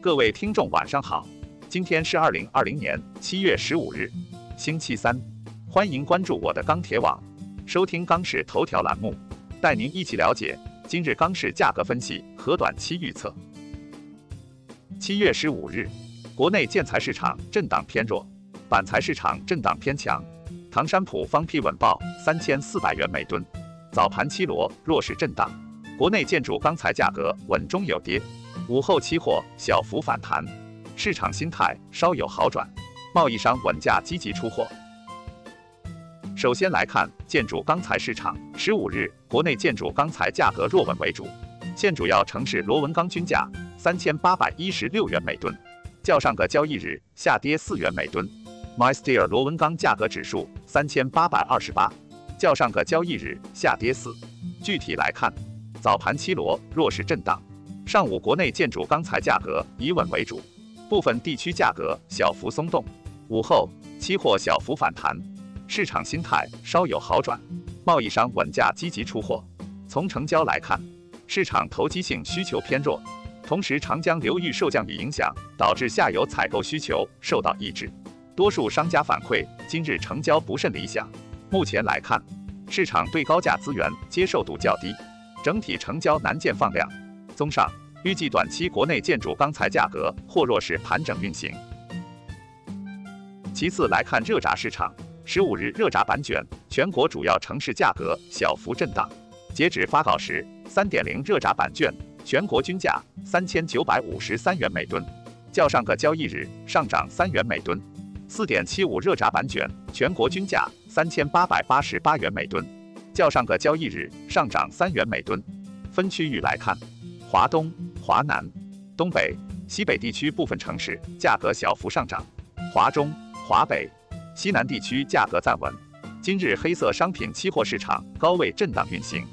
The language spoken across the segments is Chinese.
各位听众晚上好，今天是二零二零年七月十五日，星期三，欢迎关注我的钢铁网，收听钢市头条栏目，带您一起了解今日钢市价格分析和短期预测。七月十五日，国内建材市场震荡偏弱，板材市场震荡偏强，唐山普方坯稳报三千四百元每吨，早盘七螺弱势震荡，国内建筑钢材价格稳中有跌。午后期货小幅反弹，市场心态稍有好转，贸易商稳价积极出货。首先来看建筑钢材市场，十五日国内建筑钢材价格弱稳为主，现主要城市螺纹钢均价三千八百一十六元每吨，较上个交易日下跌四元每吨。MySteel 螺纹钢价格指数三千八百二十八，较上个交易日下跌四。具体来看，早盘期螺弱势震荡。上午国内建筑钢材价格以稳为主，部分地区价格小幅松动。午后期货小幅反弹，市场心态稍有好转，贸易商稳价积极出货。从成交来看，市场投机性需求偏弱，同时长江流域受降雨影响，导致下游采购需求受到抑制。多数商家反馈今日成交不甚理想。目前来看，市场对高价资源接受度较低，整体成交难见放量。综上，预计短期国内建筑钢材价格或弱势盘整运行。其次来看热轧市场，十五日热轧板卷全国主要城市价格小幅震荡。截止发稿时，三点零热轧板卷全国均价三千九百五十三元每吨，较上个交易日上涨三元每吨。四点七五热轧板卷全国均价三千八百八十八元每吨，较上个交易日上涨三元每吨。分区域来看。华东、华南、东北、西北地区部分城市价格小幅上涨，华中、华北、西南地区价格暂稳。今日黑色商品期货市场高位震荡运行，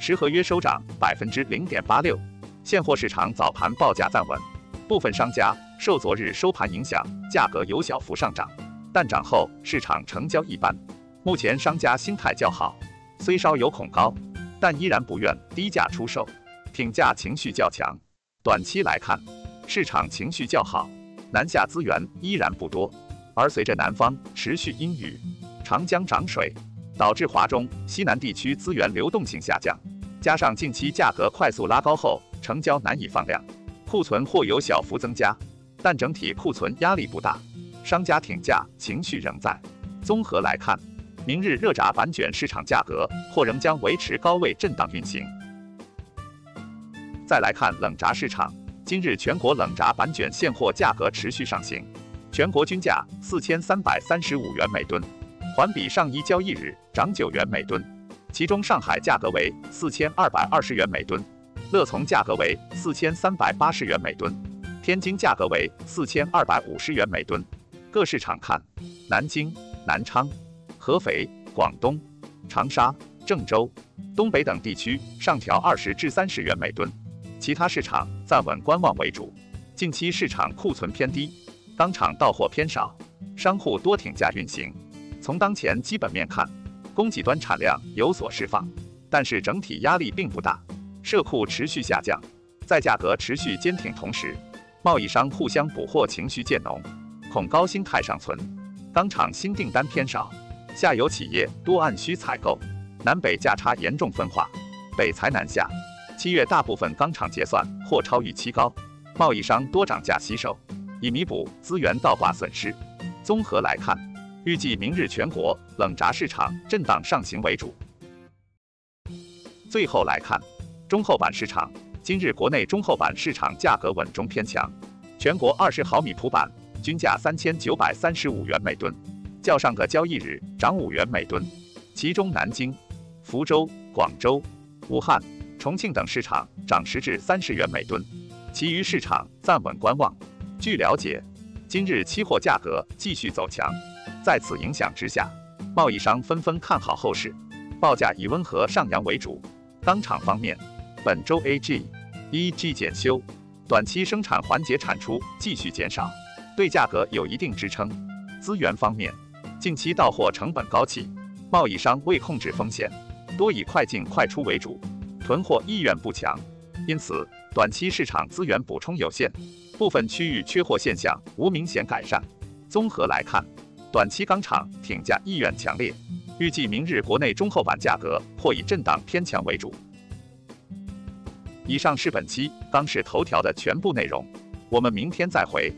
十合约收涨百分之零点八六。现货市场早盘报价暂稳，部分商家受昨日收盘影响，价格有小幅上涨，但涨后市场成交一般。目前商家心态较好，虽稍有恐高，但依然不愿低价出售。挺价情绪较强，短期来看，市场情绪较好，南下资源依然不多。而随着南方持续阴雨，长江涨水，导致华中西南地区资源流动性下降，加上近期价格快速拉高后，成交难以放量，库存或有小幅增加，但整体库存压力不大，商家挺价情绪仍在。综合来看，明日热轧板卷市场价格或仍将维持高位震荡运行。再来看冷轧市场，今日全国冷轧板卷现货价格持续上行，全国均价四千三百三十五元每吨，环比上一交易日涨九元每吨。其中上海价格为四千二百二十元每吨，乐从价格为四千三百八十元每吨，天津价格为四千二百五十元每吨。各市场看，南京、南昌、合肥、广东、长沙、郑州、东北等地区上调二十至三十元每吨。其他市场暂稳观望为主，近期市场库存偏低，钢厂到货偏少，商户多挺价运行。从当前基本面看，供给端产量有所释放，但是整体压力并不大，社库持续下降，在价格持续坚挺同时，贸易商互相补货情绪渐浓，恐高心态尚存，钢厂新订单偏少，下游企业多按需采购，南北价差严重分化，北财南下。七月大部分钢厂结算或超预期高，贸易商多涨价吸收，以弥补资源倒挂损失。综合来看，预计明日全国冷轧市场震荡上行为主。最后来看中厚板市场，今日国内中厚板市场价格稳中偏强，全国二十毫米普板均价三千九百三十五元每吨，较上个交易日涨五元每吨，其中南京、福州、广州、武汉。重庆等市场涨十至三十元每吨，其余市场暂稳观望。据了解，今日期货价格继续走强，在此影响之下，贸易商纷纷看好后市，报价以温和上扬为主。钢厂方面，本周 AG、EG 检修，短期生产环节产出继续减少，对价格有一定支撑。资源方面，近期到货成本高企，贸易商为控制风险，多以快进快出为主。囤货意愿不强，因此短期市场资源补充有限，部分区域缺货现象无明显改善。综合来看，短期钢厂挺价意愿强烈，预计明日国内中厚板价格或以震荡偏强为主。以上是本期钢市头条的全部内容，我们明天再会。